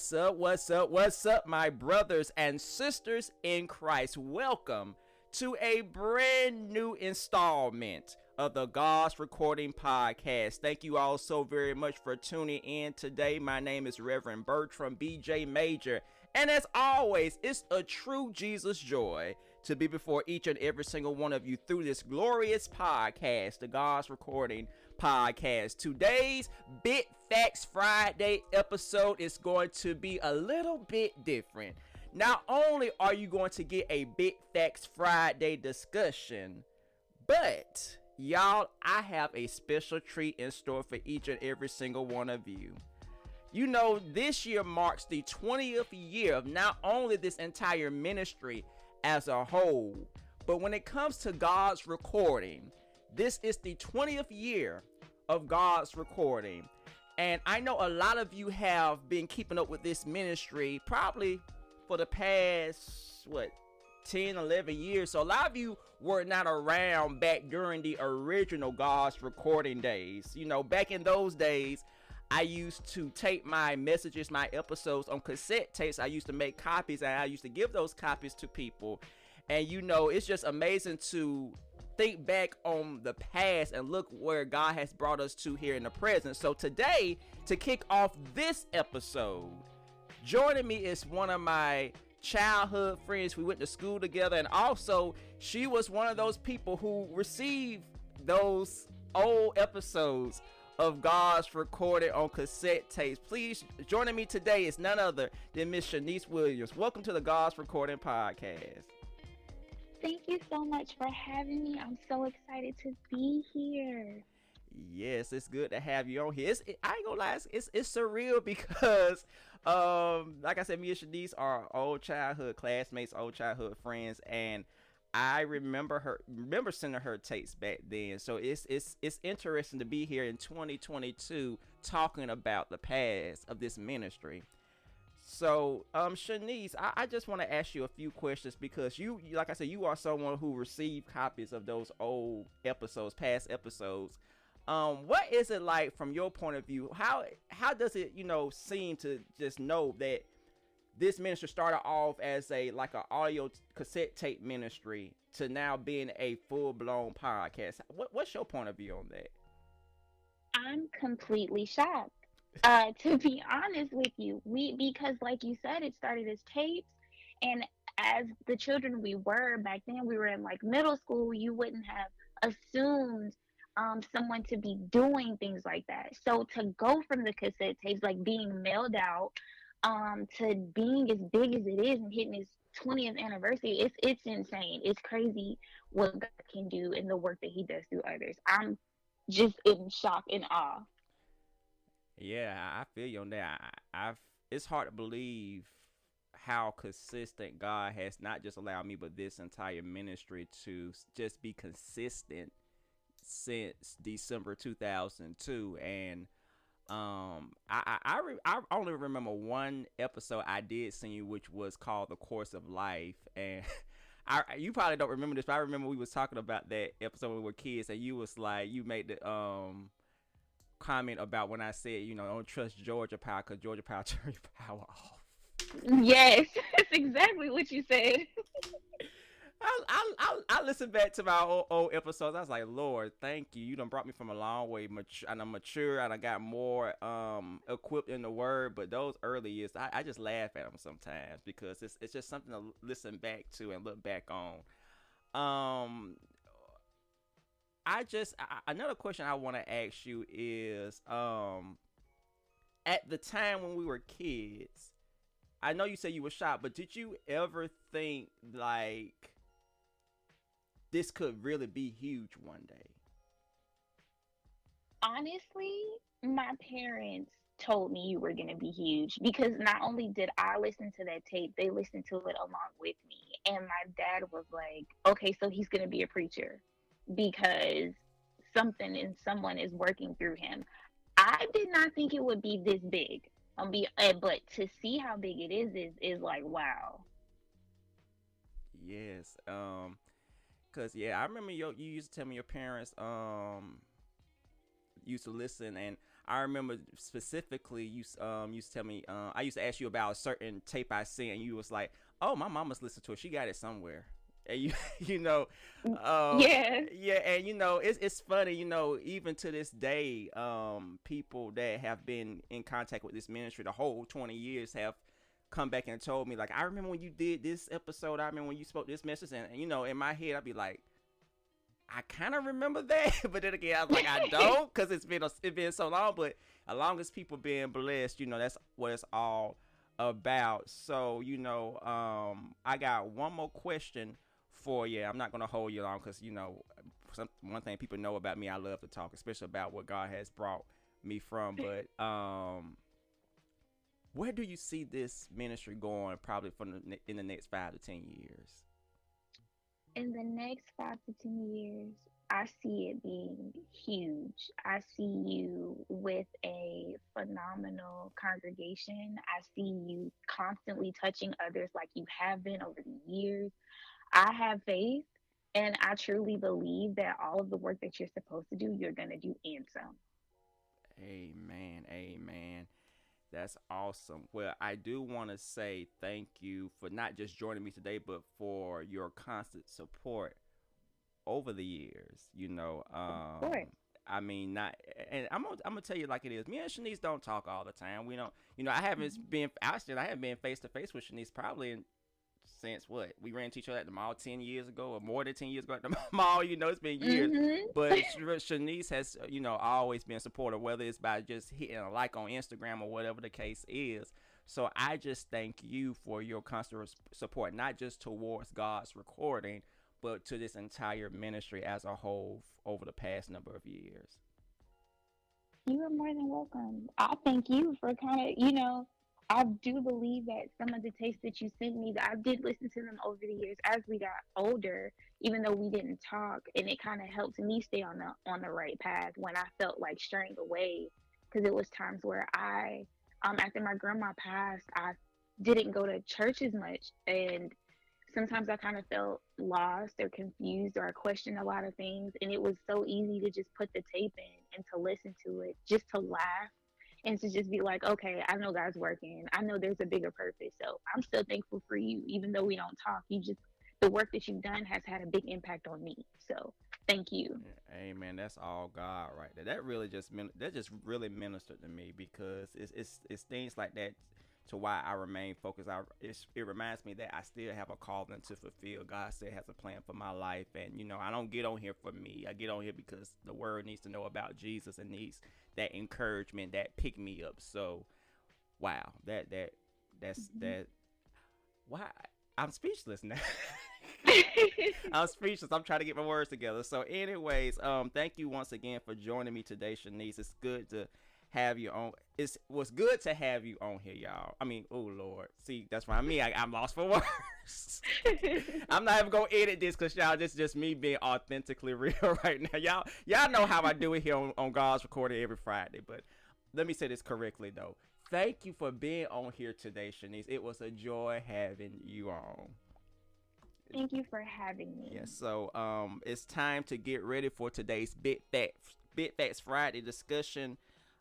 What's up? What's up? What's up, my brothers and sisters in Christ? Welcome to a brand new installment of the God's Recording Podcast. Thank you all so very much for tuning in today. My name is Reverend Bertram BJ Major, and as always, it's a true Jesus joy to be before each and every single one of you through this glorious podcast, the God's Recording Podcast. Today's Big Facts Friday episode is going to be a little bit different. Not only are you going to get a Big Facts Friday discussion, but y'all, I have a special treat in store for each and every single one of you. You know, this year marks the 20th year of not only this entire ministry as a whole, but when it comes to God's recording, this is the 20th year of God's recording. And I know a lot of you have been keeping up with this ministry probably for the past, what, 10, 11 years. So a lot of you were not around back during the original God's recording days. You know, back in those days, I used to tape my messages, my episodes on cassette tapes. I used to make copies and I used to give those copies to people. And you know, it's just amazing to think back on the past and look where God has brought us to here in the present. So today, to kick off this episode, joining me is one of my childhood friends. We went to school together, and also she was one of those people who received those old episodes of God's recorded on cassette tapes. Please joining me today is none other than Miss Shanice Williams. Welcome to the God's Recording Podcast. Thank you so much for having me. I'm so excited to be here. Yes, it's good to have you on here. It's, it, I ain't gonna lie, it's, it's, it's surreal because, um, like I said, me and Shanice are old childhood classmates, old childhood friends, and I remember her remember sending her tapes back then. So it's it's it's interesting to be here in 2022 talking about the past of this ministry. So, um, Shanice, I, I just want to ask you a few questions because you, like I said, you are someone who received copies of those old episodes, past episodes. Um, what is it like from your point of view? How how does it, you know, seem to just know that this ministry started off as a like an audio cassette tape ministry to now being a full blown podcast. What, what's your point of view on that? I'm completely shocked. Uh, to be honest with you, we because like you said, it started as tapes, and as the children we were back then, we were in like middle school. You wouldn't have assumed um, someone to be doing things like that. So to go from the cassette tapes, like being mailed out, um to being as big as it is and hitting its 20th anniversary it's it's insane it's crazy what god can do and the work that he does through others i'm just in shock and awe yeah i feel you on that. I, i've it's hard to believe how consistent god has not just allowed me but this entire ministry to just be consistent since december 2002 and um, I I I, re- I, only remember one episode I did you, which was called "The Course of Life," and I you probably don't remember this, but I remember we was talking about that episode when we were kids, and you was like, you made the um comment about when I said, you know, don't trust Georgia Power because Georgia Power turn your power off. Yes, that's exactly what you said. I, I, I, I listened back to my old, old, episodes. I was like, Lord, thank you. You done brought me from a long way, mature, and I'm mature, and I got more um equipped in the word. But those early years, I, I just laugh at them sometimes because it's it's just something to listen back to and look back on. Um, I just I, another question I want to ask you is um, at the time when we were kids, I know you said you were shocked, but did you ever think like this could really be huge one day? Honestly, my parents told me you were going to be huge because not only did I listen to that tape, they listened to it along with me. And my dad was like, okay, so he's going to be a preacher because something and someone is working through him. I did not think it would be this big. Um, be, uh, but to see how big it is is is like wow. Yes. Um Cause yeah, I remember you you used to tell me your parents um used to listen, and I remember specifically you um used to tell me uh, I used to ask you about a certain tape I seen and you was like, "Oh, my mama's listened to it. She got it somewhere." And you you know, um, yeah, yeah, and you know it's it's funny, you know, even to this day, um, people that have been in contact with this ministry the whole twenty years have come back and told me like, I remember when you did this episode. I remember when you spoke this message, and, and you know, in my head, I'd be like I kind of remember that, but then again, I was like, I don't, because it's been a, it's been so long. But as long as people being blessed, you know, that's what it's all about. So, you know, um, I got one more question for you. I'm not gonna hold you long, because you know, some, one thing people know about me, I love to talk, especially about what God has brought me from. But um, where do you see this ministry going? Probably from the, in the next five to ten years in the next five to 10 years, I see it being huge. I see you with a phenomenal congregation. I see you constantly touching others like you have been over the years. I have faith and I truly believe that all of the work that you're supposed to do, you're going to do and some. Amen. Amen. That's awesome. Well, I do want to say thank you for not just joining me today, but for your constant support over the years. You know, um, I mean, not, and I'm gonna, I'm gonna tell you like it is. Me and Shanice don't talk all the time. We don't, you know, I haven't mm-hmm. been, actually, I haven't been face to face with Shanice probably in since what? We ran into each other at the mall 10 years ago or more than 10 years ago at the mall you know it's been years. Mm-hmm. but shanice has you know always been supportive whether it's by just hitting a like on instagram or whatever the case is. So i just thank you for your constant support not just towards god's recording but to this entire ministry as a whole over the past number of years. You are more than welcome. I thank you for kind of you know I do believe that some of the tapes that you sent me, I did listen to them over the years as we got older, even though we didn't talk, and it kind of helped me stay on the on the right path when I felt like straying away, because it was times where I, um, after my grandma passed, I didn't go to church as much, and sometimes I kind of felt lost or confused or I questioned a lot of things, and it was so easy to just put the tape in and to listen to it, just to laugh and to just be like, okay, I know God's working. I know there's a bigger purpose. So I'm still thankful for you, even though we don't talk. You just the work that you've done has had a big impact on me. So thank you. Amen. That's all God right there. That really just that just really ministered to me because it's it's it's things like that to why I remain focused. I it reminds me that I still have a calling to fulfill. God still has a plan for my life, and you know I don't get on here for me. I get on here because the world needs to know about Jesus and needs that encouragement, that pick me up. So, wow, that that that's mm-hmm. that. Why I'm speechless now. I'm speechless. I'm trying to get my words together. So, anyways, um, thank you once again for joining me today, Shanice. It's good to have you on. It's was good to have you on here, y'all. I mean, oh Lord, see that's why I me. I, am lost for words. I'm not even gonna edit this because y'all, this is just me being authentically real right now. Y'all, y'all know how I do it here on, on God's recording every Friday. But let me say this correctly though. Thank you for being on here today, Shanice. It was a joy having you on. Thank you for having me. Yes, yeah, so um, it's time to get ready for today's Big Facts Big Facts Friday discussion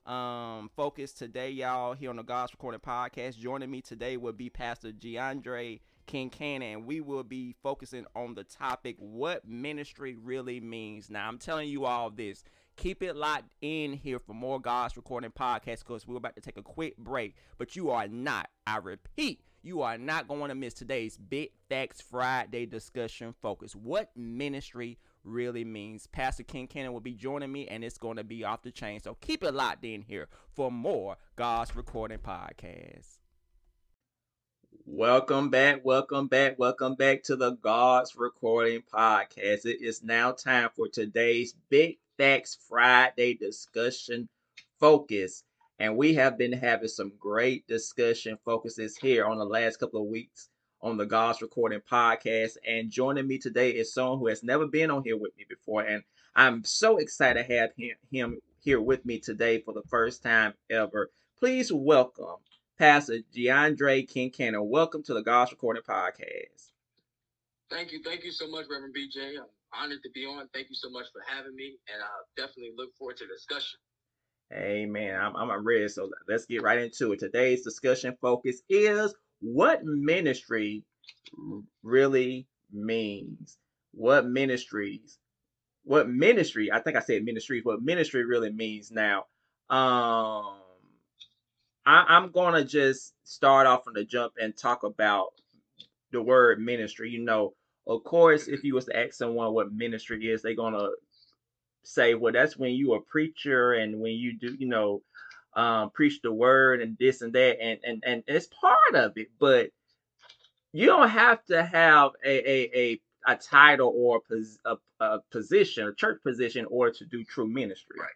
um, focus today, y'all, here on the God's Recording Podcast. Joining me today will be Pastor Jandre Kincannon, and we will be focusing on the topic what ministry really means. Now, I'm telling you all this. Keep it locked in here for more God's Recording Podcast because we're about to take a quick break, but you are not, I repeat, you are not going to miss today's Big Facts Friday discussion focus. What ministry really means. Pastor Kincannon will be joining me, and it's going to be off the chain. So keep it locked in here for more God's Recording Podcast. Welcome back, welcome back, welcome back to the God's Recording Podcast. It is now time for today's Big Facts Friday discussion focus. And we have been having some great discussion focuses here on the last couple of weeks on the God's Recording Podcast. And joining me today is someone who has never been on here with me before. And I'm so excited to have him, him here with me today for the first time ever. Please welcome Pastor Jandre Kincannon. Welcome to the God's Recording Podcast. Thank you. Thank you so much, Reverend BJ. I'm honored to be on. Thank you so much for having me. And I definitely look forward to the discussion. Amen. I'm, I'm ready. So let's get right into it. Today's discussion focus is what ministry really means. What ministries, what ministry, I think I said ministries, what ministry really means now. Um, I, I'm going to just start off from the jump and talk about the word ministry. You know, of course, if you was to ask someone what ministry is, they're to say, well, that's when you a preacher and when you do, you know, um, preach the word and this and that, and and and it's part of it, but you don't have to have a a a, a title or a, a, position, a church position, or to do true ministry. Right.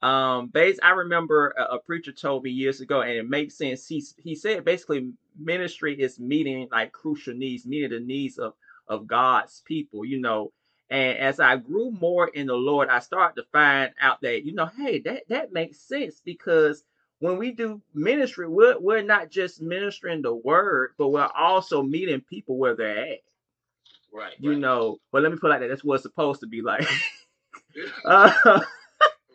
Um, base. I remember a, a, preacher told me years ago, and it makes sense. He he said basically ministry is meeting like crucial needs, meeting the needs of of God's people. You know, and as I grew more in the Lord, I started to find out that, you know, hey, that, that makes sense because when we do ministry, we're, we're not just ministering the word, but we're also meeting people where they're at. Right. You right. know, but let me put it like that. That's what it's supposed to be like. uh,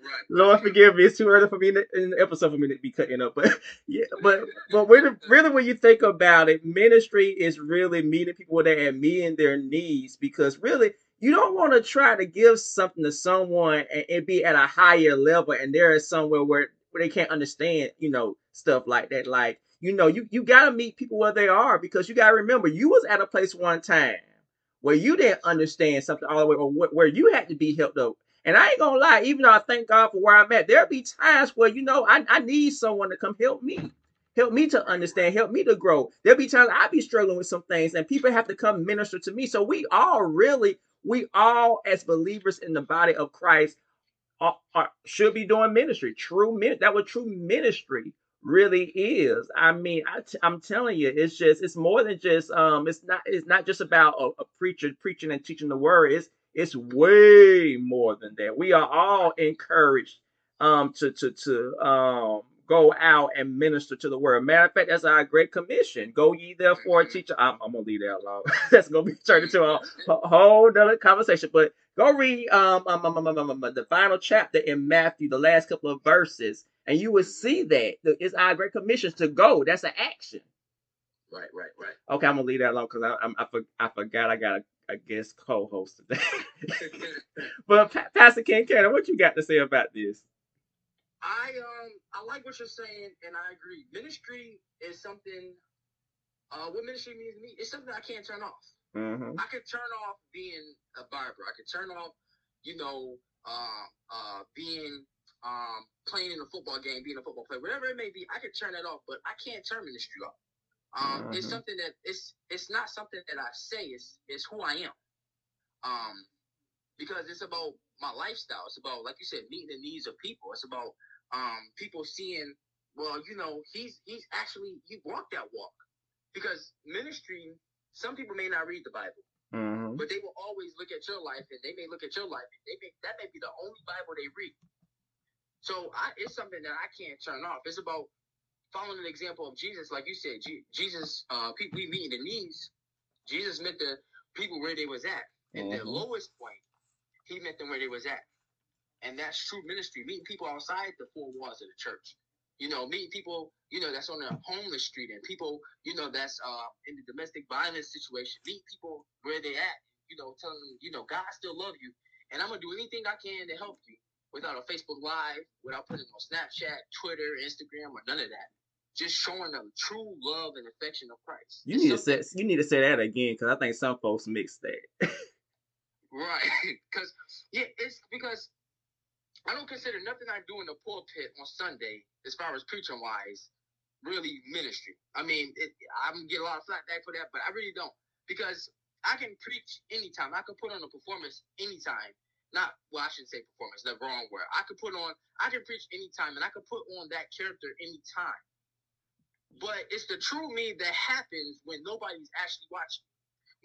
Right. Lord forgive me. It's too early for me in the, in the, episode for me to be cutting up. But yeah, but but really, really, when you think about it, ministry is really meeting people where they're at, meeting their needs. Because really, you don't want to try to give something to someone and be at a higher level and there is somewhere where, where they can't understand, you know, stuff like that. Like, you know, you, you got to meet people where they are because you got to remember you was at a place one time where you didn't understand something all the way or where you had to be helped up. And I ain't gonna lie, even though I thank God for where I'm at, there'll be times where, you know, I, I need someone to come help me help me to understand, help me to grow. There'll be times I be struggling with some things, and people have to come minister to me. So we all really we all, as believers in the body of Christ, are, are, should be doing ministry. True, that what true ministry really is. I mean, I t- I'm telling you, it's just it's more than just um, it's not it's not just about a, a preacher preaching and teaching the word. It's it's way more than that. We are all encouraged um to to to um go out and minister to the word. Matter of fact, that's our great commission. Go ye therefore teach. I'm, I'm gonna leave that alone. that's gonna be turned into a, a whole other conversation. But go read um, um, um, um, um, the final chapter in Matthew, the last couple of verses, and you will see that it's our great commission to go. That's an action. Right, right, right. Okay, I'm gonna leave that alone because I, I, I, for, I forgot I got a, a guest co-host today. but Pastor Kincannon, what you got to say about this? I um I like what you're saying, and I agree. Ministry is something. Uh, what ministry means to me is something I can't turn off. Mm-hmm. I could turn off being a barber. I could turn off, you know, uh, uh, being um playing in a football game, being a football player, whatever it may be. I could turn that off, but I can't turn ministry off. Um, mm-hmm. it's something that it's it's not something that I say. It's it's who I am. Um, because it's about my lifestyle. It's about, like you said, meeting the needs of people. It's about um, people seeing, well, you know, he's he's actually he walked that walk because ministry. Some people may not read the Bible, mm-hmm. but they will always look at your life, and they may look at your life, and they may that may be the only Bible they read. So I, it's something that I can't turn off. It's about following an example of Jesus, like you said. G- Jesus, uh, people we meet in the needs. Jesus met the people where they was at, and mm-hmm. the lowest point, he met them where they was at. And that's true ministry, meeting people outside the four walls of the church. You know, meeting people, you know, that's on the homeless street and people, you know, that's uh, in the domestic violence situation. Meet people where they at, you know, telling them, you know, God still love you. And I'm going to do anything I can to help you without a Facebook Live, without putting on Snapchat, Twitter, Instagram, or none of that. Just showing them true love and affection of Christ. You need to say you need to say that again because I think some folks mix that. right, because yeah, it's because I don't consider nothing I do in the pulpit on Sunday, as far as preaching wise, really ministry. I mean, it, I'm get a lot of flack back for that, but I really don't because I can preach anytime. I can put on a performance anytime. Not well, I shouldn't say performance. The wrong word. I could put on. I can preach anytime, and I could put on that character anytime. But it's the true me that happens when nobody's actually watching.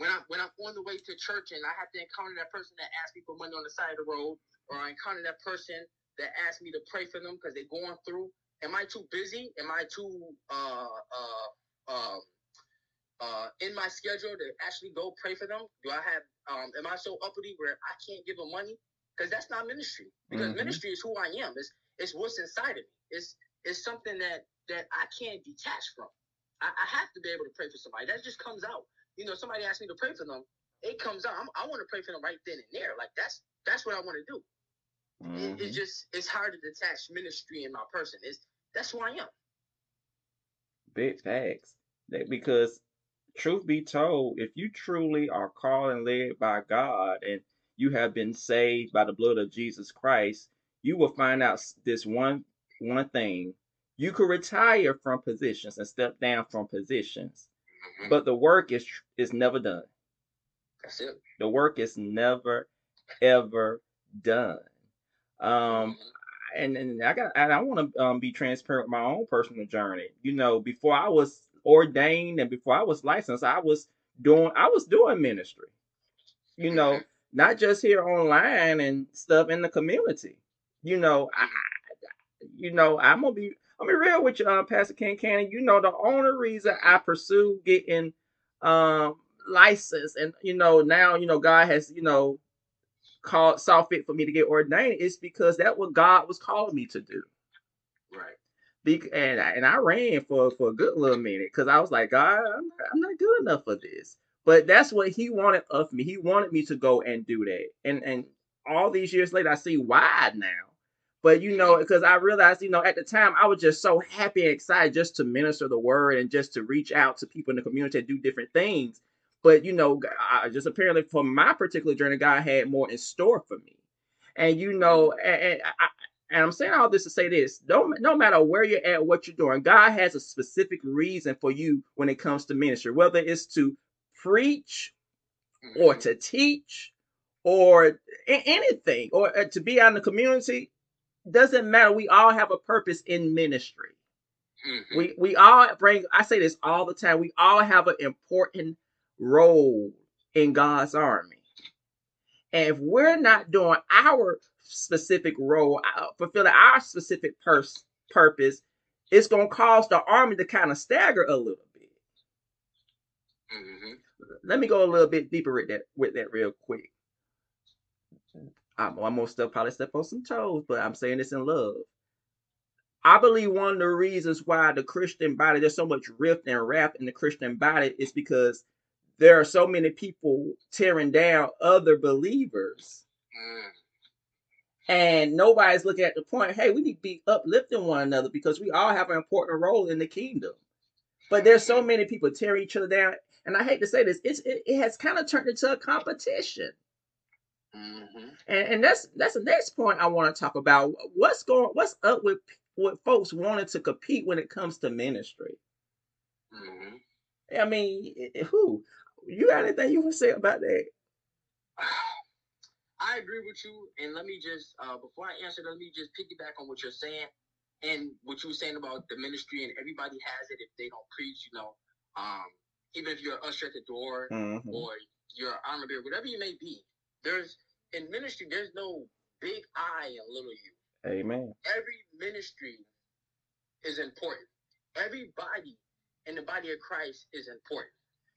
When I'm when I'm on the way to church and I have to encounter that person that asks me for money on the side of the road, or I encounter that person that asks me to pray for them because they're going through. Am I too busy? Am I too uh uh uh uh in my schedule to actually go pray for them? Do I have um am I so uppity where I can't give them money? Because that's not ministry. Because mm-hmm. ministry is who I am. It's it's what's inside of me. It's it's something that that I can't detach from. I, I have to be able to pray for somebody. That just comes out. You know, somebody asks me to pray for them, it comes out. I'm, i want to pray for them right then and there. Like that's that's what I want to do. Mm-hmm. It, it's just it's hard to detach ministry in my person. It's that's who I am. Big facts. Because truth be told, if you truly are called and led by God and you have been saved by the blood of Jesus Christ, you will find out this one one thing. You could retire from positions and step down from positions, mm-hmm. but the work is is never done. That's it. The work is never ever done. Um, mm-hmm. and and I got and I want to um, be transparent with my own personal journey. You know, before I was ordained and before I was licensed, I was doing I was doing ministry. You know, mm-hmm. not just here online and stuff in the community. You know, I, you know, I'm gonna be I'm gonna be real with you, uh, Pastor Kincannon. You know, the only reason I pursue getting um license and you know now you know God has you know called saw fit for me to get ordained is because that what God was calling me to do. Right. Be- and and I ran for for a good little minute because I was like, God, I'm not, I'm not good enough for this. But that's what He wanted of me. He wanted me to go and do that. And and all these years later, I see why now. But you know, because I realized, you know, at the time I was just so happy and excited just to minister the word and just to reach out to people in the community and do different things. But you know, I, just apparently for my particular journey, God had more in store for me. And you know, and, and I, and I'm saying all this to say this: no, no matter where you're at, what you're doing, God has a specific reason for you when it comes to ministry, whether it's to preach or mm-hmm. to teach or anything or uh, to be out in the community. Doesn't matter. We all have a purpose in ministry. Mm-hmm. We we all bring. I say this all the time. We all have an important role in God's army. And if we're not doing our specific role, uh, fulfilling our specific pers- purpose, it's going to cause the army to kind of stagger a little bit. Mm-hmm. Let me go a little bit deeper with that, with that real quick. I'm, I'm gonna still probably step on some toes, but I'm saying this in love. I believe one of the reasons why the Christian body, there's so much rift and wrath in the Christian body, is because there are so many people tearing down other believers. Mm. And nobody's looking at the point, hey, we need to be uplifting one another because we all have an important role in the kingdom. But there's so many people tearing each other down. And I hate to say this, it's, it, it has kind of turned into a competition. Mm-hmm. And, and that's that's the next point I want to talk about. What's going what's up with with folks wanting to compete when it comes to ministry? Mm-hmm. I mean, who? You got anything you want to say about that? I agree with you, and let me just uh, before I answer, let me just piggyback on what you're saying and what you were saying about the ministry, and everybody has it if they don't preach, you know. Um, even if you're an usher at the door mm-hmm. or you're an armor bearer, whatever you may be, there's in ministry, there's no big I and little you. Amen. Every ministry is important. Everybody in the body of Christ is important.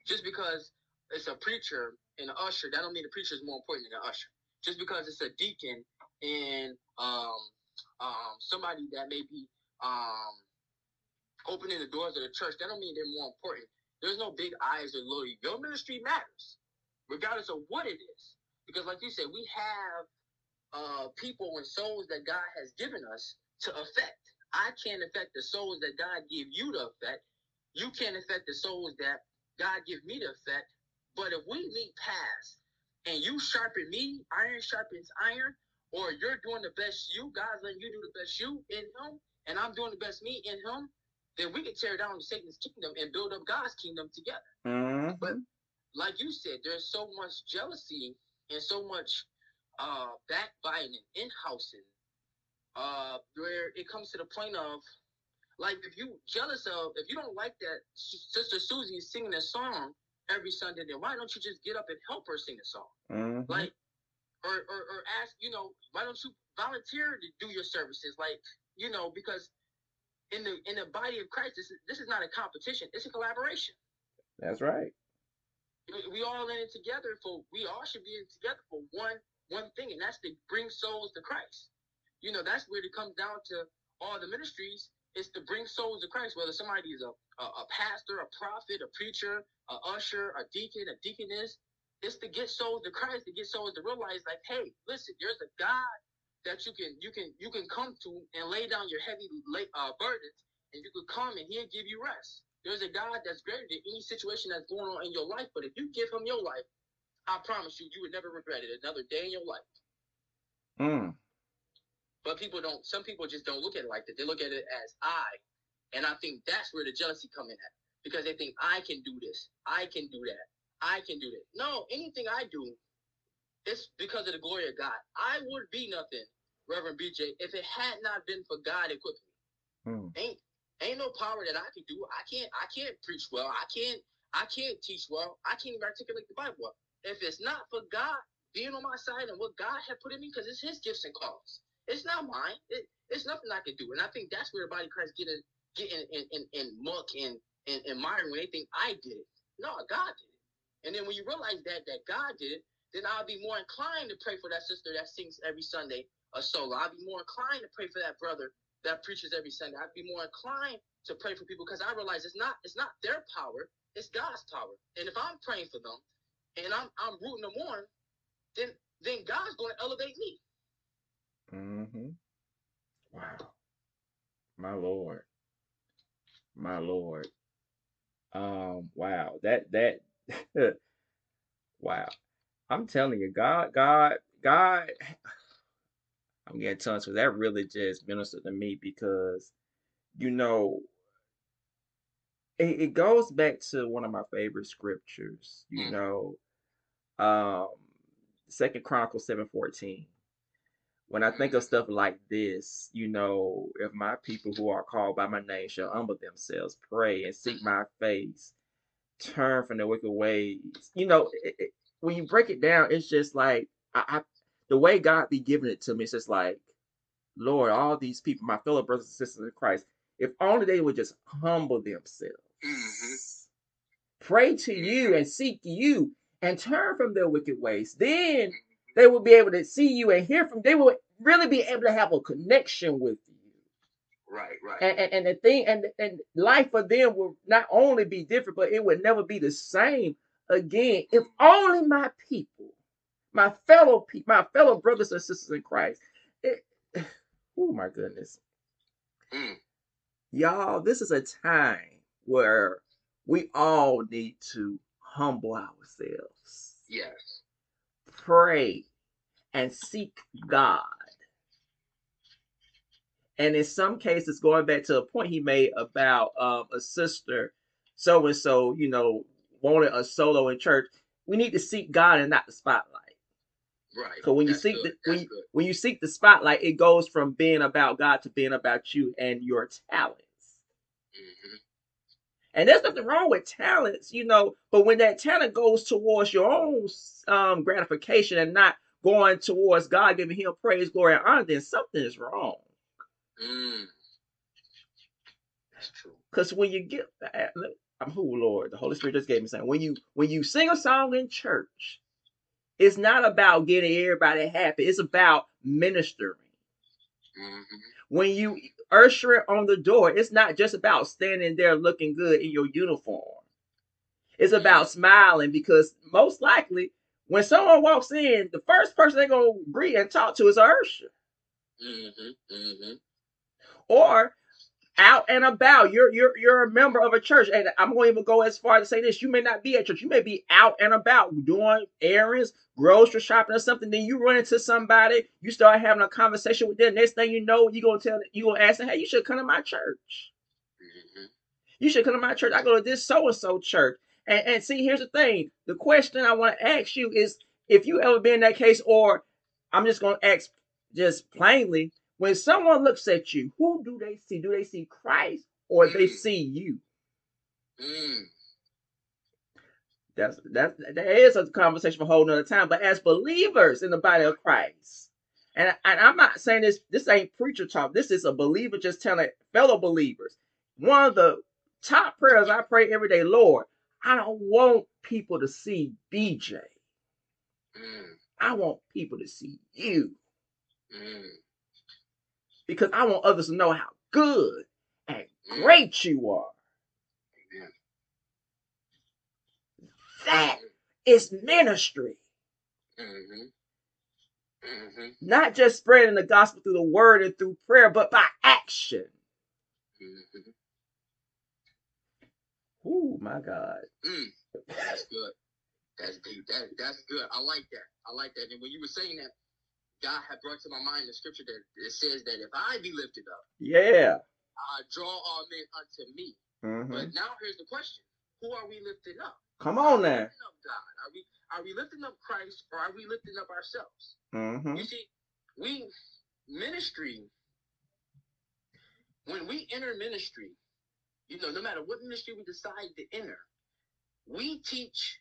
Just because it's a preacher and an usher, that don't mean the preacher is more important than the usher. Just because it's a deacon and um, um, somebody that may be um, opening the doors of the church, that don't mean they're more important. There's no big eyes or little. Your ministry matters, regardless of what it is. Because, like you said, we have uh, people and souls that God has given us to affect. I can't affect the souls that God gave you to affect. You can't affect the souls that God give me to affect. But if we meet past and you sharpen me, iron sharpens iron, or you're doing the best you, God's letting you do the best you in Him, and I'm doing the best me in Him, then we can tear down Satan's kingdom and build up God's kingdom together. Mm-hmm. But like you said, there's so much jealousy and so much uh, backbiting and in-housing uh, where it comes to the point of like if you jealous of if you don't like that sister Susie is singing a song every Sunday, then why don't you just get up and help her sing a song? Mm-hmm. Like, or, or, or ask, you know, why don't you volunteer to do your services? Like, you know, because in the in the body of Christ, this is this is not a competition; it's a collaboration. That's right. We all in it together for. We all should be in together for one one thing, and that's to bring souls to Christ. you know, that's where it comes down to all the ministries is to bring souls to Christ, whether somebody is a, a, a pastor, a prophet, a preacher, a usher, a deacon, a deaconess. It's to get souls to Christ, to get souls to realize, like, hey, listen, there's a God that you can you can you can come to and lay down your heavy uh, burdens, and you can come and He'll give you rest. There's a God that's greater than any situation that's going on in your life. But if you give Him your life, I promise you, you would never regret it another day in your life. Mm. But people don't. Some people just don't look at it like that. They look at it as I, and I think that's where the jealousy come in at because they think I can do this, I can do that, I can do that. No, anything I do, it's because of the glory of God. I would be nothing, Reverend BJ, if it had not been for God equipping me. Mm. Ain't ain't no power that I can do. I can't I can't preach well. I can't I can't teach well. I can't even articulate the Bible well. If it's not for God being on my side and what God had put in me, because it's His gifts and calls. It's not mine. It, it's nothing I can do. And I think that's where the body get in, get in, in, in, muck and, and, and miring when they think I did it. No, God did it. And then when you realize that that God did it, then I'll be more inclined to pray for that sister that sings every Sunday a solo. I'll be more inclined to pray for that brother that preaches every Sunday. I'd be more inclined to pray for people because I realize it's not it's not their power, it's God's power. And if I'm praying for them and I'm I'm rooting them on, then then God's going to elevate me. Mm-hmm. Wow. My Lord. My Lord. Um, wow. That that wow. I'm telling you, God, God, God, I'm getting tongues because that really just ministered to me because, you know, it, it goes back to one of my favorite scriptures, you Mm. know, um, Second Chronicles 7:14 when I think of stuff like this, you know, if my people who are called by my name shall humble themselves, pray, and seek my face, turn from their wicked ways, you know, it, it, when you break it down, it's just like I, I, the way God be giving it to me. It's just like, Lord, all these people, my fellow brothers and sisters in Christ, if only they would just humble themselves, Mhm. pray to you and seek you, and turn from their wicked ways, then they will be able to see you and hear from. They will really be able to have a connection with you. Right, right. And, and, and the thing and and life for them will not only be different, but it would never be the same again. If only my people, my fellow people, my fellow brothers and sisters in Christ. It, oh my goodness. Mm. Y'all, this is a time where we all need to humble ourselves yes. Pray and seek God. And in some cases, going back to a point he made about um, a sister, so and so, you know, wanted a solo in church, we need to seek God and not the spotlight. Right. So when you seek good. the when you, when you seek the spotlight, it goes from being about God to being about you and your talents. And there's nothing wrong with talents, you know, but when that talent goes towards your own um, gratification and not going towards God, giving Him praise, glory, and honor, then something is wrong. Mm. That's true. Because when you get, that, I'm who Lord, the Holy Spirit just gave me something. When you when you sing a song in church, it's not about getting everybody happy. It's about ministering. hmm When you usher it on the door, it's not just about standing there looking good in your uniform. It's about smiling because most likely when someone walks in, the first person they're gonna greet and talk to is a usher. hmm hmm Or out and about. You're you're you're a member of a church. And I'm going to even go as far as to say this. You may not be at church. You may be out and about doing errands, grocery shopping or something. Then you run into somebody, you start having a conversation with them. Next thing you know, you're gonna tell you gonna ask them, hey, you should come to my church. hmm You should come to my church. I go to this so-and-so church. And, and see, here's the thing. The question I want to ask you is if you ever been in that case, or I'm just gonna ask just plainly, when someone looks at you, who do they see? Do they see Christ or they see you? Mm. That's that's that is a conversation for a whole nother time. But as believers in the body of Christ, and, and I'm not saying this, this ain't preacher talk. This is a believer just telling fellow believers. One of the top prayers I pray every day, Lord, I don't want people to see BJ. Mm. I want people to see you. Mm. Because I want others to know how good and great you are. Amen. That is ministry. Mm-hmm. Mm-hmm. Not just spreading the gospel through the word and through prayer, but by action. Mm-hmm. Oh my God. Mm. That's good. That's deep. That that's good. I like that. I like that. And when you were saying that, God had brought to my mind the scripture that it says that if I be lifted up, Yeah. I draw all men unto me. Mhm. But now here's the question: Who are we lifting up? Come on now. lifting up God? Are we are we lifting up Christ or are we lifting up ourselves? hmm You see, we ministry. When we enter ministry, you know, no matter what ministry we decide to enter, we teach.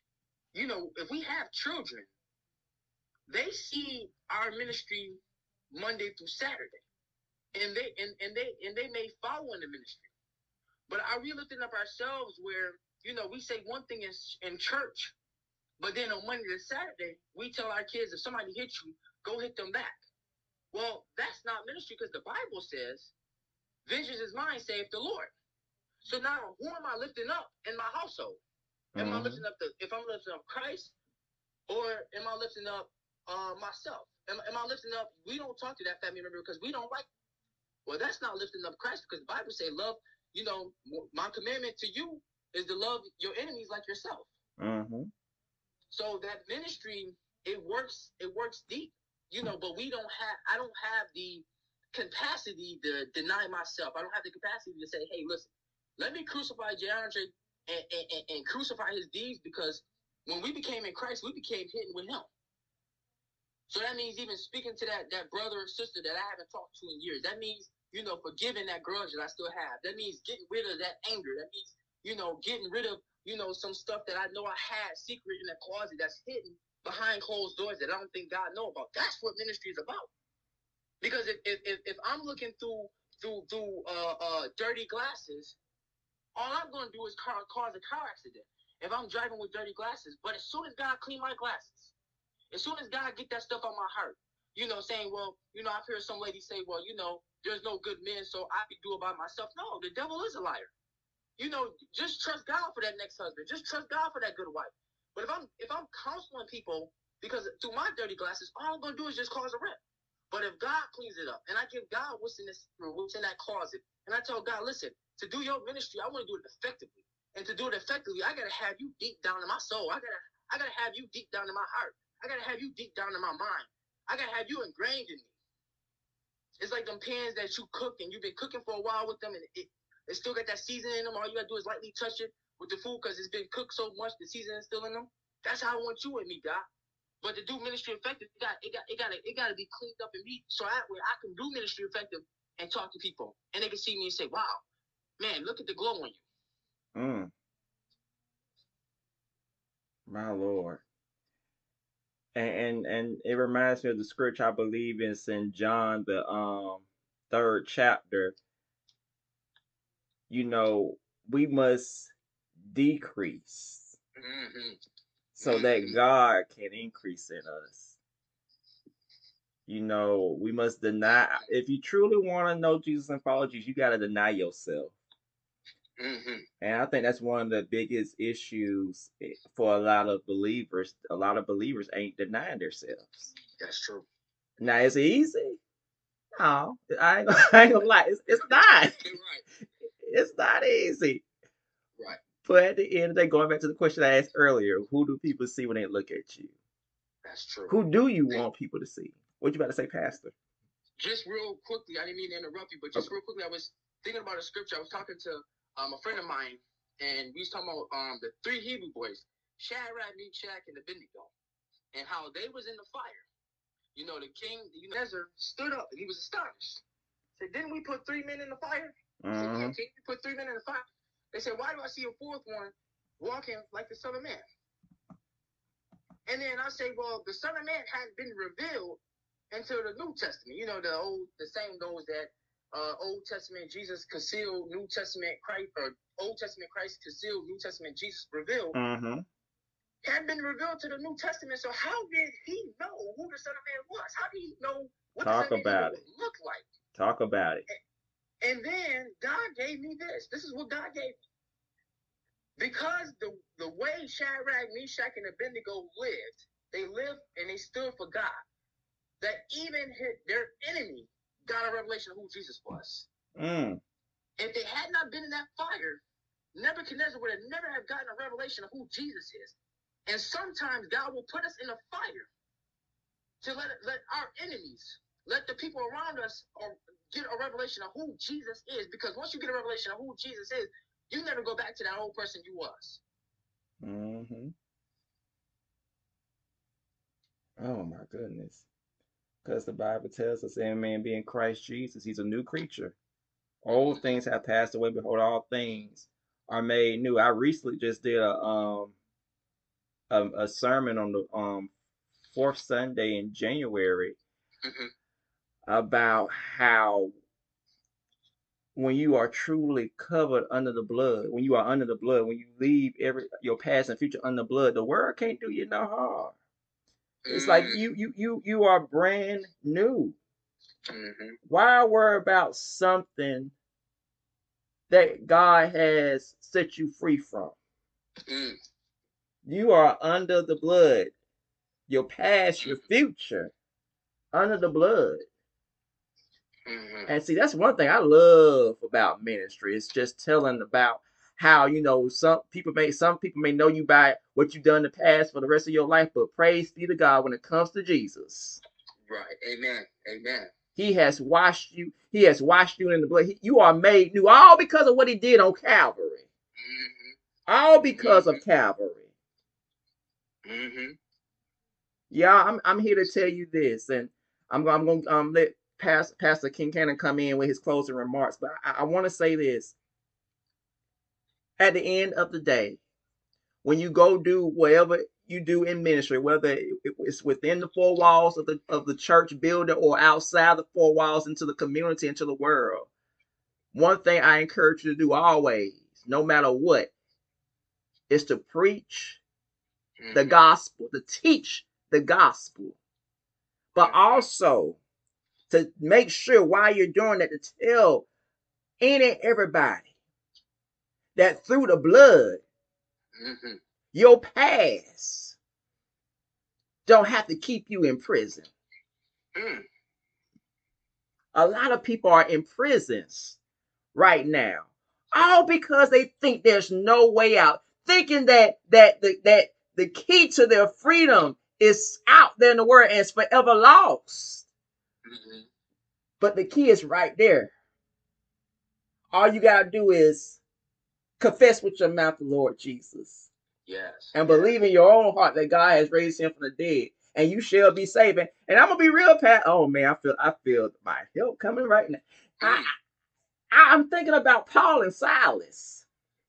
You know, if we have children, they see our ministry Monday through Saturday, and they and, and they and they may follow in the ministry. But are we lifting up ourselves where you know we say one thing in in church, but then on Monday to Saturday we tell our kids if somebody hits you, go hit them back. Well, that's not ministry because the Bible says, "Vengeance is mine," saith the Lord. So now, who am I lifting up in my household? Am I Mhm. lifting up the if I'm lifting up Christ, or am I lifting up uh, myself? Am, am I lifting up? We don't talk to that family member because we don't like. Well, that's not lifting up Christ because the Bible say love. You know, my commandment to you is to love your enemies like yourself. hmm So that ministry, it works. It works deep. You know, but we don't have. I don't have the capacity to deny myself. I don't have the capacity to say, "Hey, listen, let me crucify DeAndre and, and, and, and crucify his deeds," because when we became in Christ, we became hidden with Him. So that means even speaking to that that brother or sister that I haven't talked to in years. That means you know forgiving that grudge that I still have. That means getting rid of that anger. That means you know getting rid of you know some stuff that I know I had secret in the closet that's hidden behind closed doors that I don't think God know about. That's what ministry is about. Because if if, if, I'm looking through through through uh, uh, dirty glasses, all I'm going to do is cause a car accident. If I'm driving with dirty glasses, but as soon as God clean my glasses, as soon as God get that stuff on my heart, you know, saying, well, you know, I've heard some ladies say, well, you know, there's no good men, so I can do it by myself. No, the devil is a liar. You know, just trust God for that next husband. Just trust God for that good wife. But if I'm if I'm counseling people because through my dirty glasses, all I'm gonna do is just cause a rip. But if God cleans it up and I give God what's in this what's in that closet, and I tell God, listen, to do your ministry, I want to do it effectively. And to do it effectively, I gotta have you deep down in my soul. I gotta I gotta have you deep down in my heart. I gotta have you deep down in my mind. I gotta have you ingrained in me. It's like them pans that you cook and you've been cooking for a while with them, and it, it still got that seasoning in them. All you gotta do is lightly touch it with the food because it's been cooked so much, the seasoning is still in them. That's how I want you and me, God. But to do ministry effective, it got it got it got it got to be cleaned up in me, so that way I can do ministry effective and talk to people, and they can see me and say, "Wow, man, look at the glow on you." Mm. My Lord. And, and and it reminds me of the scripture I believe in St. John, the um third chapter. You know, we must decrease Mm-hmm. so that God can increase in us. You know, we must deny. If you truly want to know Jesus and follow Jesus, you got to deny yourself. Mm-hmm. And I think that's one of the biggest issues eh, for a lot of believers. A lot of believers ain't denying themselves. That's true. Now, it's easy? No, I ain't, gonna- I ain't gonna lie. It's, it's not. Right. It's not easy. Right. But at the end of the day, going back to the question I asked earlier, who do people see when they look at you? That's true. Who do you want people to see? What you about to say, Pastor? just real quickly, I didn't mean to interrupt you, but just real quickly, I was thinking about a scripture. I was talking to um, a friend of mine, and we was talking about um, the three Hebrew boys, Shadrach, Meshach, and Abednego, and how they was in the fire. You know, the king, you know, stood up and he was astonished. Said, "Didn't we put three men in the fire?" I said, hmm "Yeah, king, we put three men in the fire." They said, "Why do I see a fourth one walking like the Son of Man?" And then I say, "Well, the Son of Man hadn't been revealed until the New Testament. You know, the old, the same goes that uh, Old Testament Jesus concealed, New Testament Christ, or Old Testament Christ concealed, New Testament Jesus revealed. hmm Had been revealed to the New Testament. So how did he know who the Son of Man was? How did he know what Talk the Son of Man about would look like? Talk about it. And then God gave me this. This is what God gave me. Because the, the way Shadrach, Meshach, and Abednego lived, they lived and they stood for God. That even hit their enemy got a revelation of who Jesus was. Mm. If they had not been in that fire, Nebuchadnezzar would have never have gotten a revelation of who Jesus is. And sometimes God will put us in a fire to let let our enemies, let the people around us, or get a revelation of who Jesus is. Because once you get a revelation of who Jesus is, you never go back to that old person you was. Mm-hmm. Oh my goodness. Because the Bible tells us, "Any man being Christ Jesus, he's a new creature. Old things have passed away, behold, all things are made new." I recently just did a um a, a sermon on the um fourth Sunday in January Mhm. about how when you are truly covered under the blood, when you are under the blood, when you leave every your past and future under the blood, the world can't do you no harm. It's like Mm, you you you you are brand new. mhm, Why worry about something that God has set you free from? mm, You are under the blood. Your past, your future, under the blood. mhm. And see, that's one thing I love about ministry. It's just telling about how you know some people may some people may know you by what you've done in the past for the rest of your life, but praise be to God when it comes to Jesus. Right. Amen. Amen. He has washed you. He has washed you in the blood. He- you are made new, all because of what he did on Calvary. Mhm, All because of Calvary. mhm. Yeah, I'm I'm here to tell you this, and I'm I'm gonna um let Pastor Pastor Kincannon come in with his closing remarks. But I, I want to say this. At the end of the day, when you go do whatever you do in ministry, whether it's within the four walls of the of the church building or outside the four walls into the community, into the world, one thing I encourage you to do always, no matter what, is to preach the Mhm. gospel, to teach the gospel, but also to make sure while you're doing that to tell any and everybody that through the blood, Mhm. your past don't have to keep you in prison. Mm, A lot of people are in prisons right now, all because they think there's no way out, thinking that that the, that the key to their freedom is out there in the world and it's forever lost. mhm. But the key is right there. All you gotta do is confess with your mouth the Lord Jesus Yes. and believe in your own heart that God has raised him from the dead, and you shall be saved. And I'm gonna be real, Pat. Oh man, I feel I feel my help coming right now. I, Mm, I I'm thinking about Paul and Silas.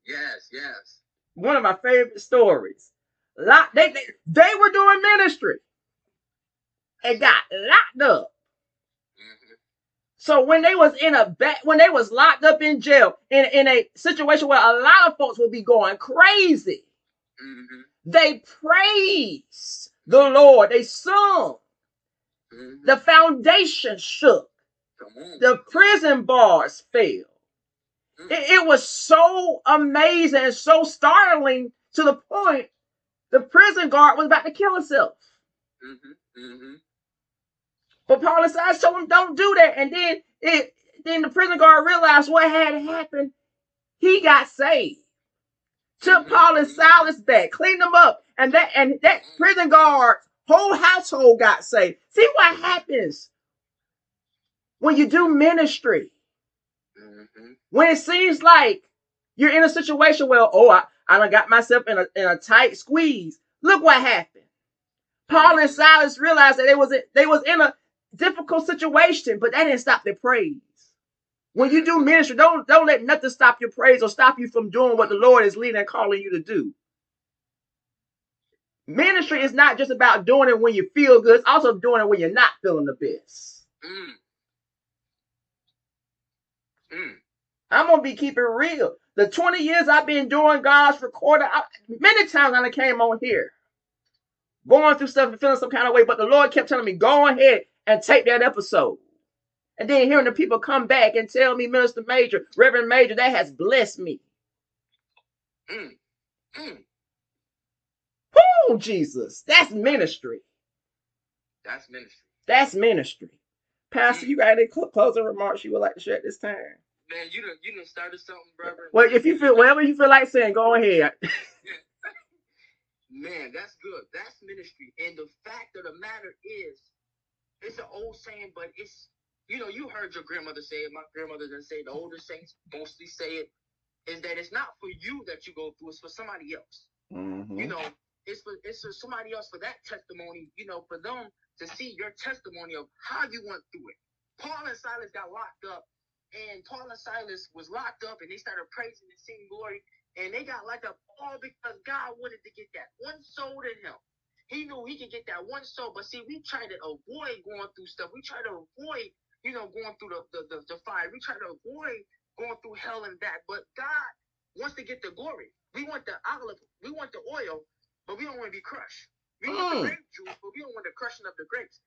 Yes. Yes. One of my favorite stories. Lock, they, they they were doing ministry and got locked up. So when they was in a ba- when they was locked up in jail in, in a situation where a lot of folks would be going crazy, Mhm. they praised the Lord. They sung. Mhm. The foundation shook. The prison bars fell. Mm, It, it was so amazing and so startling to the point the prison guard was about to kill himself. mhm. Mhm. But Paul and Silas told him, "Don't do that." And then it, then the prison guard realized what had happened. He got saved. Took Mhm, Paul and. Silas back, cleaned them up, and that and that prison guard's whole household got saved. See what happens when you do ministry. Mhm. When it seems like you're in a situation where, oh, I, I done got myself in a in a tight squeeze. Look what happened. Paul and Silas realized that they was in, they was in a difficult situation, but that didn't stop their praise. When you do ministry, don't don't let nothing stop your praise or stop you from doing what the Lord is leading and calling you to do. Ministry is not just about doing it when you feel good, it's also doing it when you're not feeling the best. Mm. Mm. I'm gonna be keeping real. The 20 years I've been doing God's recording, I, many times I came on here, going through stuff and feeling some kind of way, but the Lord kept telling me, go ahead and take that episode And then hearing the people come back and tell me, Minister Major, Reverend Major, that has blessed me. Mm. Mm. Oh, Jesus. That's ministry. That's ministry. That's ministry. Pastor, you got any cl- closing remarks you would like to share at this time? Man, you done you done started something, brother. Well, if you feel whatever you feel like saying, go ahead. Man, that's good. That's ministry. And the fact of the matter is, it's an old saying, but it's you know, you heard your grandmother say it, my grandmother didn't say it, the older saints mostly say it, is that it's not for you that you go through, it's for somebody else. Mm-hmm. You know, it's for it's for somebody else for that testimony, you know, for them to see your testimony of how you went through it. Paul and Silas got locked up, and Paul and Silas was locked up, and they started praising and singing glory, and they got locked up all because God wanted to get that one soul to him. He knew he could get that one soul, but see, we try to avoid going through stuff. We try to avoid, you know, going through the the, the, the fire. We try to avoid going through hell and back. But God wants to get the glory. We want the olive, we want the oil, but we don't want to be crushed. We want Mm. the grape juice, but we don't want the crushing of the grapes.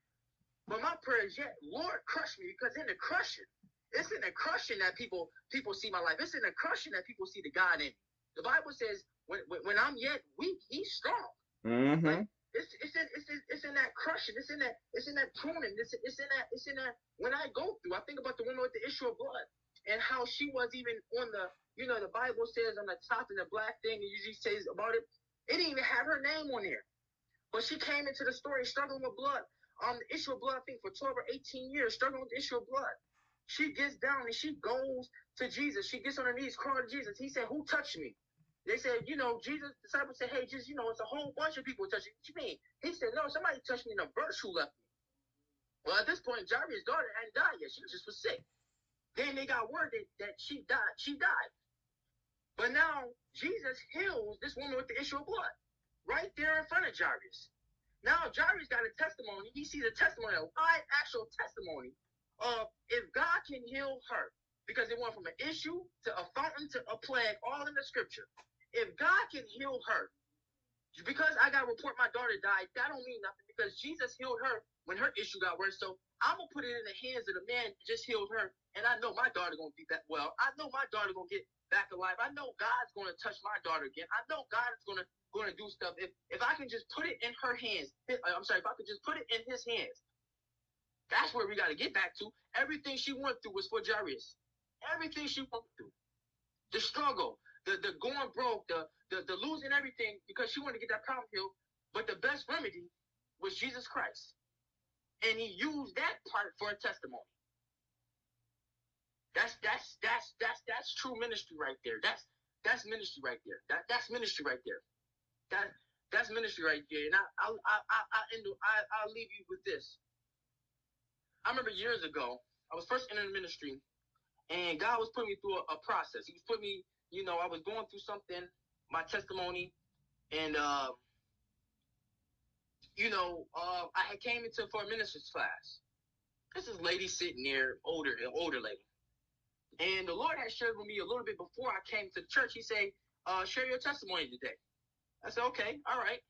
But my prayer is yet, Lord, crush me, because in the crushing, it's in the crushing that people people see my life. It's in the crushing that people see the God in me. The Bible says, when when, when I'm yet weak, He's strong. Mm-hmm. It's it's in it's in, it's in that crushing. It's in that it's in that pruning. It's it's in that it's in that when I go through. I think about the woman with the issue of blood and how she was even on the you know the Bible says on the top in the black thing it usually says about it. It didn't even have her name on there, but she came into the story struggling with blood. Um, the issue of blood. I think for twelve or eighteen years struggling with the issue of blood. She gets down and she goes to Jesus. She gets on her knees, crying to Jesus. He said, "Who touched me?" They said, you know, Jesus, disciples said, hey, just, you know, it's a whole bunch of people touching you. What you mean? He said, no, somebody touched me in a virtue left me. Well, at this point, Jairus' daughter hadn't died yet. She just was sick. Then they got word that, that she died. She died. But now Jesus heals this woman with the issue of blood right there in front of Jairus. Now Jairus got a testimony. He sees a testimony, a live actual testimony of if God can heal her, because it went from an issue to a fountain to a plague, all in the scripture. If God can heal her, because I got report my daughter died, that don't mean nothing because Jesus healed her when her issue got worse. So I'm gonna put it in the hands of the man that just healed her, and I know my daughter gonna be back well. I know my daughter gonna get back alive. I know God's gonna touch my daughter again. I know God's gonna gonna do stuff. If if I can just put it in her hands, uh, I'm sorry, if I could just put it in his hands, that's where we got to get back to. Everything she went through was for Jairus. Everything she went through, the struggle, the the going broke, the the, the losing everything because she wanted to get that problem healed. But the best remedy was Jesus Christ, and He used that part for a testimony. That's that's that's that's that's true ministry right there. That's that's ministry right there. That that's ministry right there. That that's ministry right there. And I I I I I, end, I I'll leave you with this. I remember years ago, I was first entering the ministry, and God was putting me through a, a process. He was putting me, you know, I was going through something, my testimony, and uh, you know, uh, I had came into for a minister's class. This is lady sitting there, older, an older lady. And the Lord had shared with me a little bit before I came to church. He said, uh, share your testimony today. I said, okay, all right.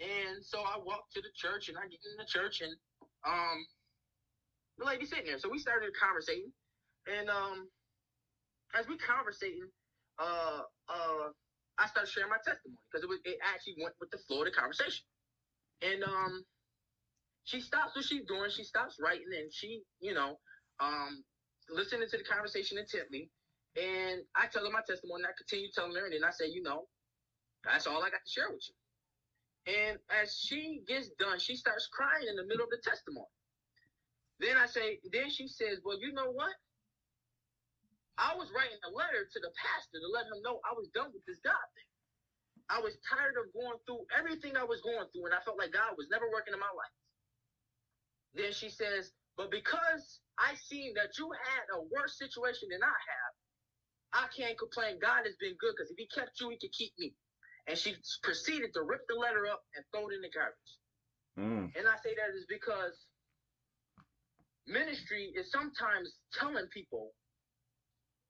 And so I walked to the church and I get in the church and um the lady sitting there. So we started conversating. And um as we conversating, uh uh I started sharing my testimony because it was it actually went with the flow of the conversation. And um she stops what she's doing, she stops writing and she, you know, um listening to the conversation intently. And I tell her my testimony, and I continue telling her, and then I say, you know, that's all I got to share with you. And as she gets done, she starts crying in the middle of the testimony. Then I say, then she says, Well, you know what? I was writing a letter to the pastor to let him know I was done with this God thing. I was tired of going through everything I was going through, and I felt like God was never working in my life. Then she says, But because I seen that you had a worse situation than I have, I can't complain. God has been good because if He kept you, He could keep me. And she proceeded to rip the letter up and throw it in the garbage. Mm. And I say that is because ministry is sometimes telling people,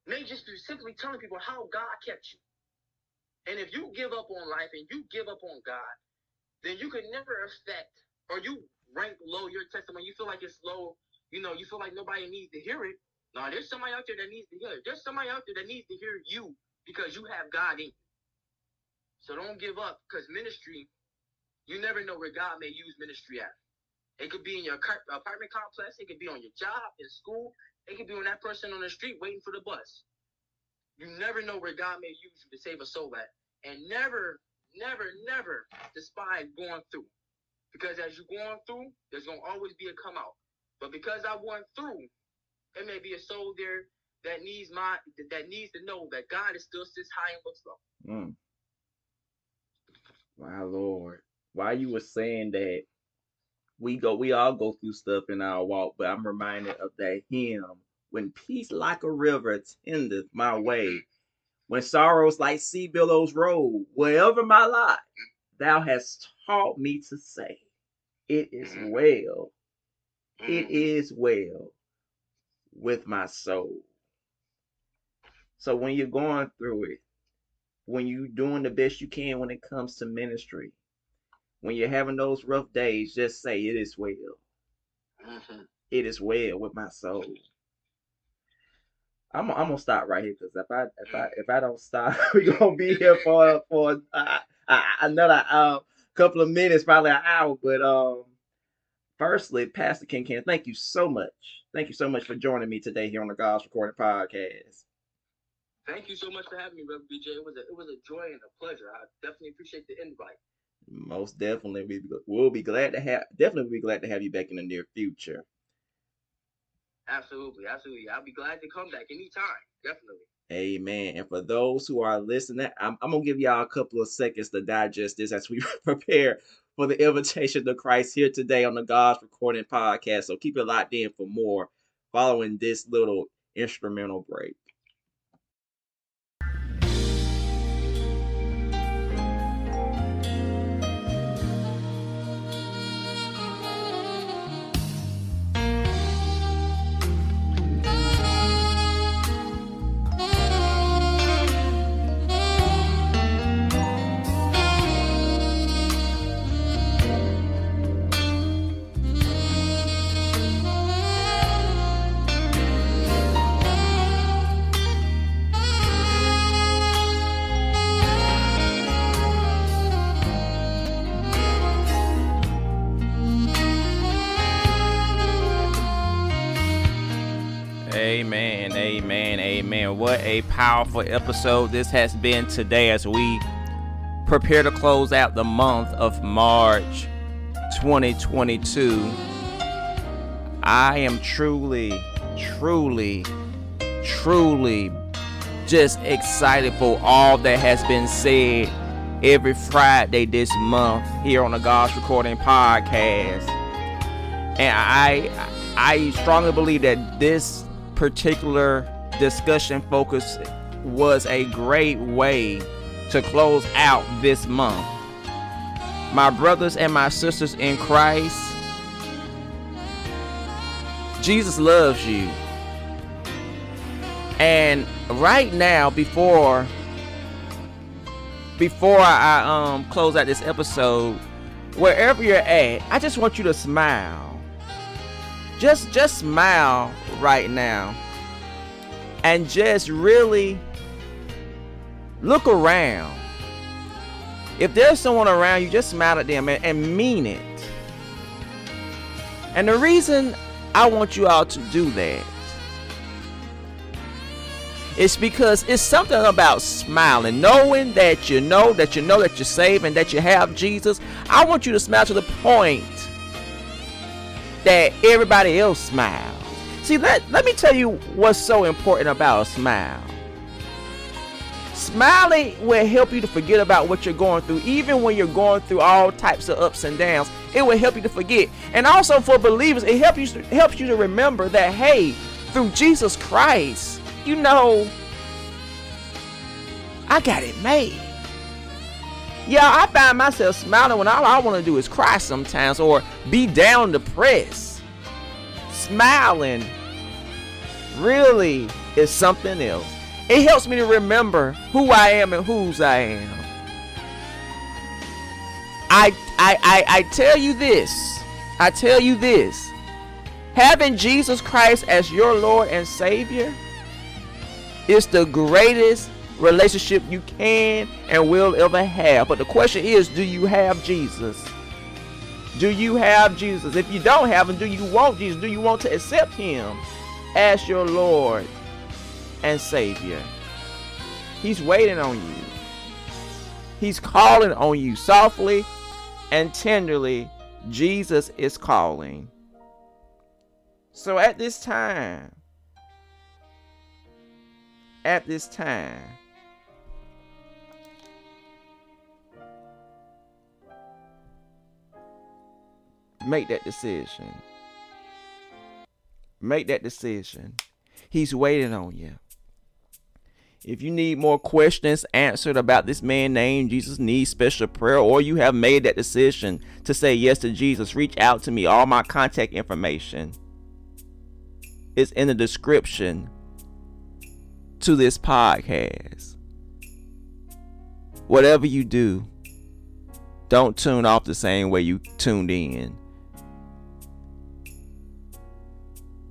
may just simply telling people how God kept you. And if you give up on life and you give up on God, then you can never affect or you rank low your testimony. You feel like it's low, you know, you feel like nobody needs to hear it. No, there's somebody out there that needs to hear it. There's somebody out there that needs to hear you because you have God in you. So don't give up because ministry, you never know where God may use ministry at. It could be in your apartment complex. It could be on your job, in school. It could be on that person on the street waiting for the bus. You never know where God may use you to save a soul at. And never, never, never despise going through. Because as you're going through, there's going to always be a come out. But because I went through, there may be a soul there that needs my that needs to know that God is still sits high and looks low. Mm. My Lord. Why you were saying that we go we all go through stuff in our walk, but I'm reminded of that hymn when peace like a river tendeth my way, when sorrows like sea billows roll, wherever my lot, thou hast taught me to say, It is mm. well, it mm. is well with my soul. So when you're going through it, when you're doing the best you can when it comes to ministry, when you're having those rough days, just say it is well. Mm-hmm. It is well with my soul. I'm, I'm gonna stop right here because if I if I if I don't stop, we're gonna be here for for uh, another uh, couple of minutes, probably an hour. But um, firstly, Pastor Ken Ken, thank you so much. Thank you so much for joining me today here on the God's Recording Podcast. Thank you so much for having me, Reverend BJ. It was a it was a joy and a pleasure. I definitely appreciate the invite. Most definitely, we will be glad to have. Definitely, we'll be glad to have you back in the near future. Absolutely, absolutely. I'll be glad to come back anytime. Definitely. Amen. And for those who are listening, I'm, I'm gonna give y'all a couple of seconds to digest this as we prepare for the invitation to Christ here today on the God's Recording Podcast. So keep it locked in for more following this little instrumental break. A powerful episode this has been today as we prepare to close out the month of March 2022. I am truly, truly, truly just excited for all that has been said every Friday this month here on the God's Recording Podcast. And I I strongly believe that this particular discussion focus was a great way to close out this month. My brothers and my sisters in Christ, Jesus loves you. And right now, before before I, um close out this episode, wherever you're at, I just want you to smile just just smile right now and just really look around. If there's someone around you just smile at them and, and mean it. And the reason i want you all to do that is because it's something about smiling knowing that you know that you know that you're saved and that you have jesus. I want you to smile to the point that everybody else smiles. See, let, let me tell you what's so important about a smile. Smiling will help you to forget about what you're going through, even when you're going through all types of ups and downs. It will help you to forget. And also for believers, it helps you, it helps you to remember that, hey, through Jesus Christ, you know, I got it made. Yeah, I find myself smiling when all I want to do is cry sometimes or be down depressed. Smiling really is something else. It helps me to remember who I am and whose I am. I, I, I, I tell you this. I tell you this. Having Jesus Christ as your Lord and Savior is the greatest relationship you can and will ever have. But the question is, do you have Jesus? Do you have Jesus? If you don't have him, do you want Jesus? Do you want to accept him as your Lord and Savior? He's waiting on you. He's calling on you softly and tenderly. Jesus is calling. So at this time, at this time, make that decision. Make that decision. He's waiting on you. If you need more questions answered about this man named Jesus needs special prayer, or you have made that decision to say yes to Jesus, reach out to me. All my contact information is in the description to this podcast. Whatever you do, don't tune off the same way you tuned in.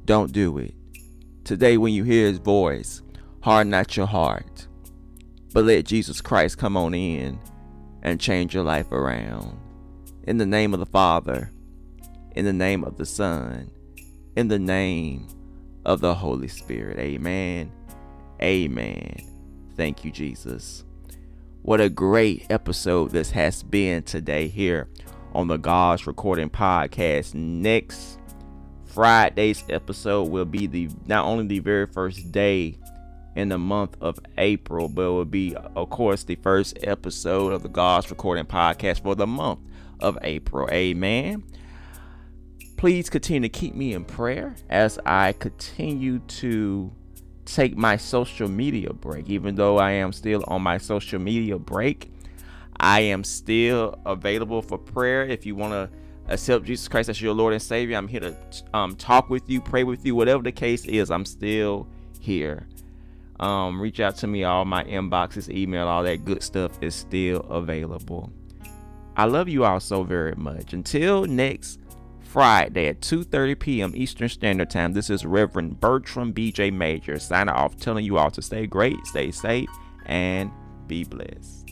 Don't do it. Today, when you hear his voice, harden not your heart, but let Jesus Christ come on in and change your life around. In the name of the Father, in the name of the Son, in the name of the Holy Spirit. Amen. Amen. Thank you, Jesus. What a great episode this has been today here on the God's Recording Podcast. Next Friday's episode will be the not only the very first day in the month of April, but it will be, of course, the first episode of the God's Recording Podcast for the month of April. Amen. Please continue to keep me in prayer as I continue to take my social media break. Even though I am still on my social media break, I am still available for prayer if you want to accept Jesus Christ as your Lord and Savior. I'm here to um, talk with you, pray with you, whatever the case is. I'm still here. Um, reach out to me. All my inboxes, email, all that good stuff is still available. I love you all so very much. Until next Friday at 2:30 p.m. Eastern Standard Time. This is Reverend Bertram BJ Major signing off, telling you all to stay great, stay safe, and be blessed.